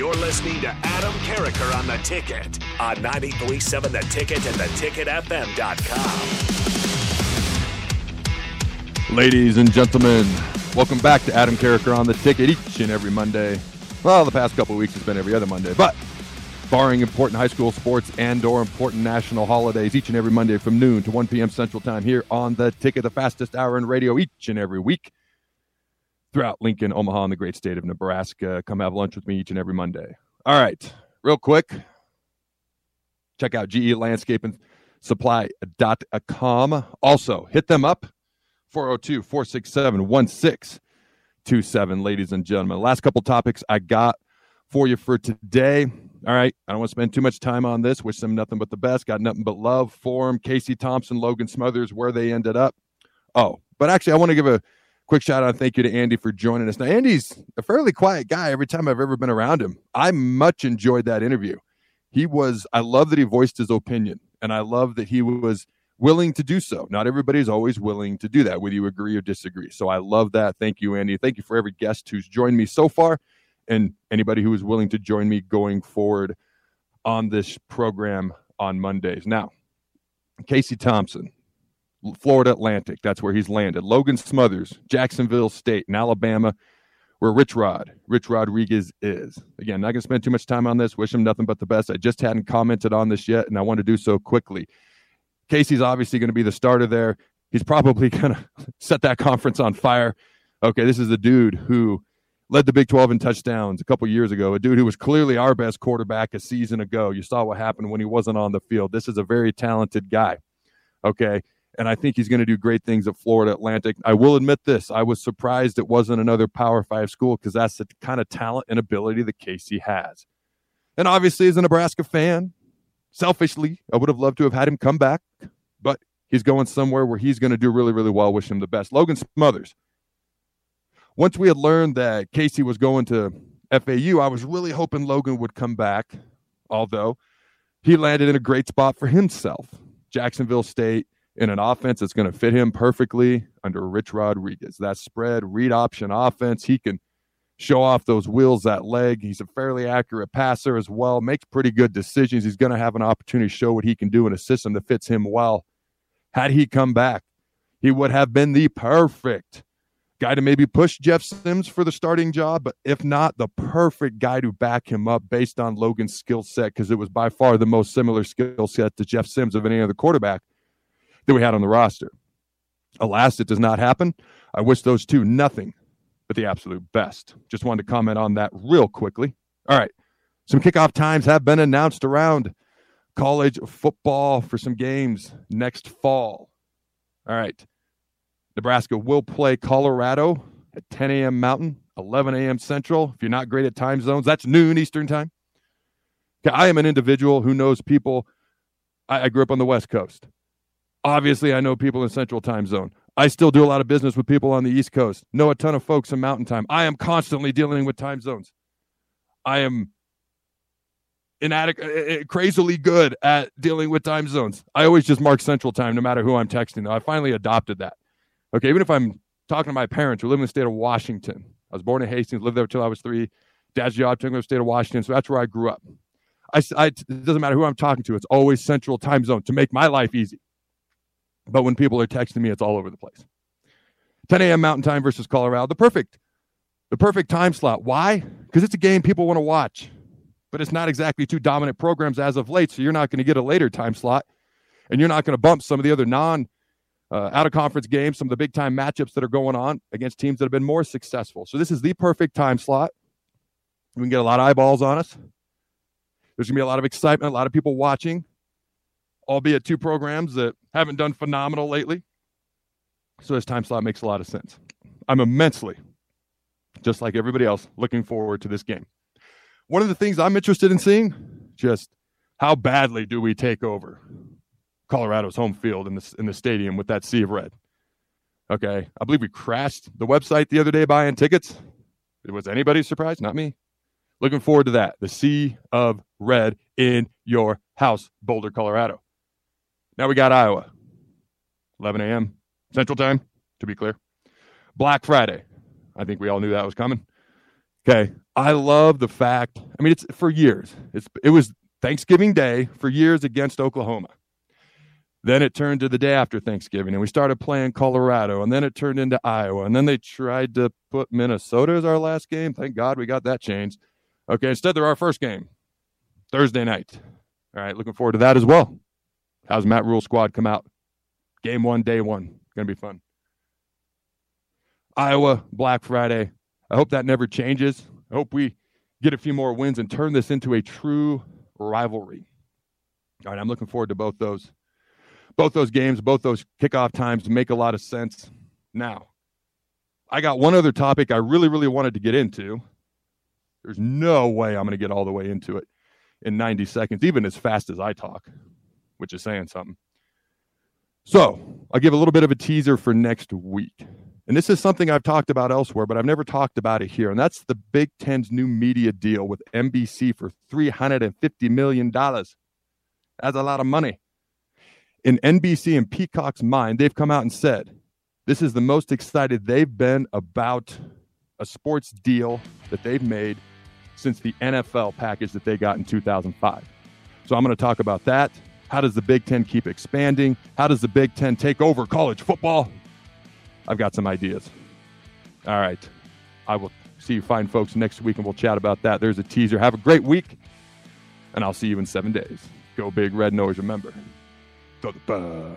You're listening to Adam Carriker on the ticket on 937 the ticket and the ticketfm.com. Ladies and gentlemen, welcome back to Adam Carriker on the ticket each and every Monday. Well, the past couple weeks has been every other Monday, but barring important high school sports and or important national holidays each and every Monday from noon to 1 p.m. Central Time here on the ticket, the fastest hour in radio each and every week throughout Lincoln, Omaha, and the great state of Nebraska. Come have lunch with me each and every Monday. All right, real quick, check out GE Landscaping Supply.com. Also, hit them up 402 467 1627, ladies and gentlemen. Last couple topics I got for you for today. All right, I don't want to spend too much time on this. Wish them nothing but the best. Got nothing but love for them. Casey Thompson, Logan Smothers, where they ended up. Oh, but actually, I want to give a quick shout out thank you to Andy for joining us. Now, Andy's a fairly quiet guy every time I've ever been around him. I much enjoyed that interview. He was, I love that he voiced his opinion, and I love that he was willing to do so. Not everybody's always willing to do that, whether you agree or disagree. So I love that. Thank you, Andy. Thank you for every guest who's joined me so far and anybody who is willing to join me going forward on this program on Mondays. Now, Casey Thompson, Florida Atlantic. That's where he's landed. Logan Smothers, Jacksonville State in Alabama, where Rich Rod, Rich Rodriguez is. Again, not going to spend too much time on this. Wish him nothing but the best. I just hadn't commented on this yet, and I want to do so quickly. Casey's obviously going to be the starter there. He's probably going to set that conference on fire. Okay, this is a dude who led the Big 12 in touchdowns a couple years ago, a dude who was clearly our best quarterback a season ago. You saw what happened when he wasn't on the field. This is a very talented guy. Okay and I think he's going to do great things at Florida Atlantic. I will admit this: I was surprised it wasn't another Power Five school because that's the kind of talent and ability that Casey has. And obviously, as a Nebraska fan, selfishly, I would have loved to have had him come back, but he's going somewhere where he's going to do really, really well. Wish him the best. Logan Smothers. Once we had learned that Casey was going to FAU, I was really hoping Logan would come back, although he landed in a great spot for himself. Jacksonville State in an offense that's going to fit him perfectly under Rich Rodriguez. That spread, read option offense, he can show off those wheels, that leg. He's a fairly accurate passer as well, makes pretty good decisions. He's going to have an opportunity to show what he can do in a system that fits him well. Had he come back, he would have been the perfect guy to maybe push Jeff Sims for the starting job, but if not, the perfect guy to back him up based on Logan's skill set, because it was by far the most similar skill set to Jeff Sims of any other quarterback that we had on the roster. Alas, it does not happen. I wish those two nothing but the absolute best. Just wanted to comment on that real quickly. All right. Some kickoff times have been announced around college football for some games next fall. All right. Nebraska will play Colorado at 10 a.m. Mountain, 11 a.m. Central. If you're not great at time zones, that's noon Eastern time. Okay, I am an individual who knows people. I, I grew up on the West Coast. Obviously, I know people in Central Time Zone. I still do a lot of business with people on the East Coast. Know a ton of folks in Mountain Time. I am constantly dealing with time zones. I am inadequate, eh, eh, crazily good at dealing with time zones. I always just mark central time no matter who I'm texting. I finally adopted that. Okay, even if I'm talking to my parents who live in the state of Washington, I was born in Hastings, lived there until I was three. Dad's job took me to the state of Washington, so that's where I grew up. I, I, it doesn't matter who I'm talking to; it's always central time zone to make my life easy. But when people are texting me, it's all over the place. 10 a.m. Mountain Time versus Colorado, the perfect, the perfect time slot. Why? Because it's a game people want to watch but it's not exactly two dominant programs as of late. So you're not going to get a later time slot, and you're not going to bump some of the other non uh, out of conference games, some of the big time matchups that are going on against teams that have been more successful. So this is the perfect time slot. We can get a lot of eyeballs on us. There's going to be a lot of excitement, a lot of people watching, albeit two programs that haven't done phenomenal lately. So this time slot makes a lot of sense. I'm immensely, just like everybody else, looking forward to this game one of the things I'm interested in seeing just how badly do we take over Colorado's home field in the in the stadium with that sea of red. Okay, I believe we crashed the website the other day buying tickets. Was anybody surprised? Not me. Looking forward to that. The sea of red in your house, Boulder, Colorado. Now we got Iowa, 11 a.m. Central Time, to be clear. Black Friday. I think we all knew that was coming. Okay. I love the fact, I mean, it's for years. It's it was Thanksgiving Day for years against Oklahoma. Then it turned to the day after Thanksgiving, and we started playing Colorado, and then it turned into Iowa, and then they tried to put Minnesota as our last game. Thank God we got that changed. Okay, instead they're our first game, Thursday night. All right, looking forward to that as well. How's Matt Rhule squad come out? Game one, day one, gonna be fun. Iowa, Black Friday. I hope that never changes. I hope we get a few more wins and turn this into a true rivalry. All right, I'm looking forward to both those both those games, both those kickoff times make a lot of sense. Now, I got one other topic I really, really wanted to get into. There's no way I'm going to get all the way into it in 90 seconds, even as fast as I talk, which is saying something. So, I'll give a little bit of a teaser for next week. And this is something I've talked about elsewhere, but I've never talked about it here. And that's the Big Ten's new media deal with NBC for $350 million. That's a lot of money. In NBC and Peacock's mind, they've come out and said this is the most excited they've been about a sports deal that they've made since the NFL package that they got in 2005. So I'm going to talk about that. How does the Big Ten keep expanding? How does the Big Ten take over college football? I've got some ideas. All right. I will see you fine folks next week and we'll chat about that. There's a teaser. Have a great week, and I'll see you in seven days. Go big, red nose. Remember, the bug.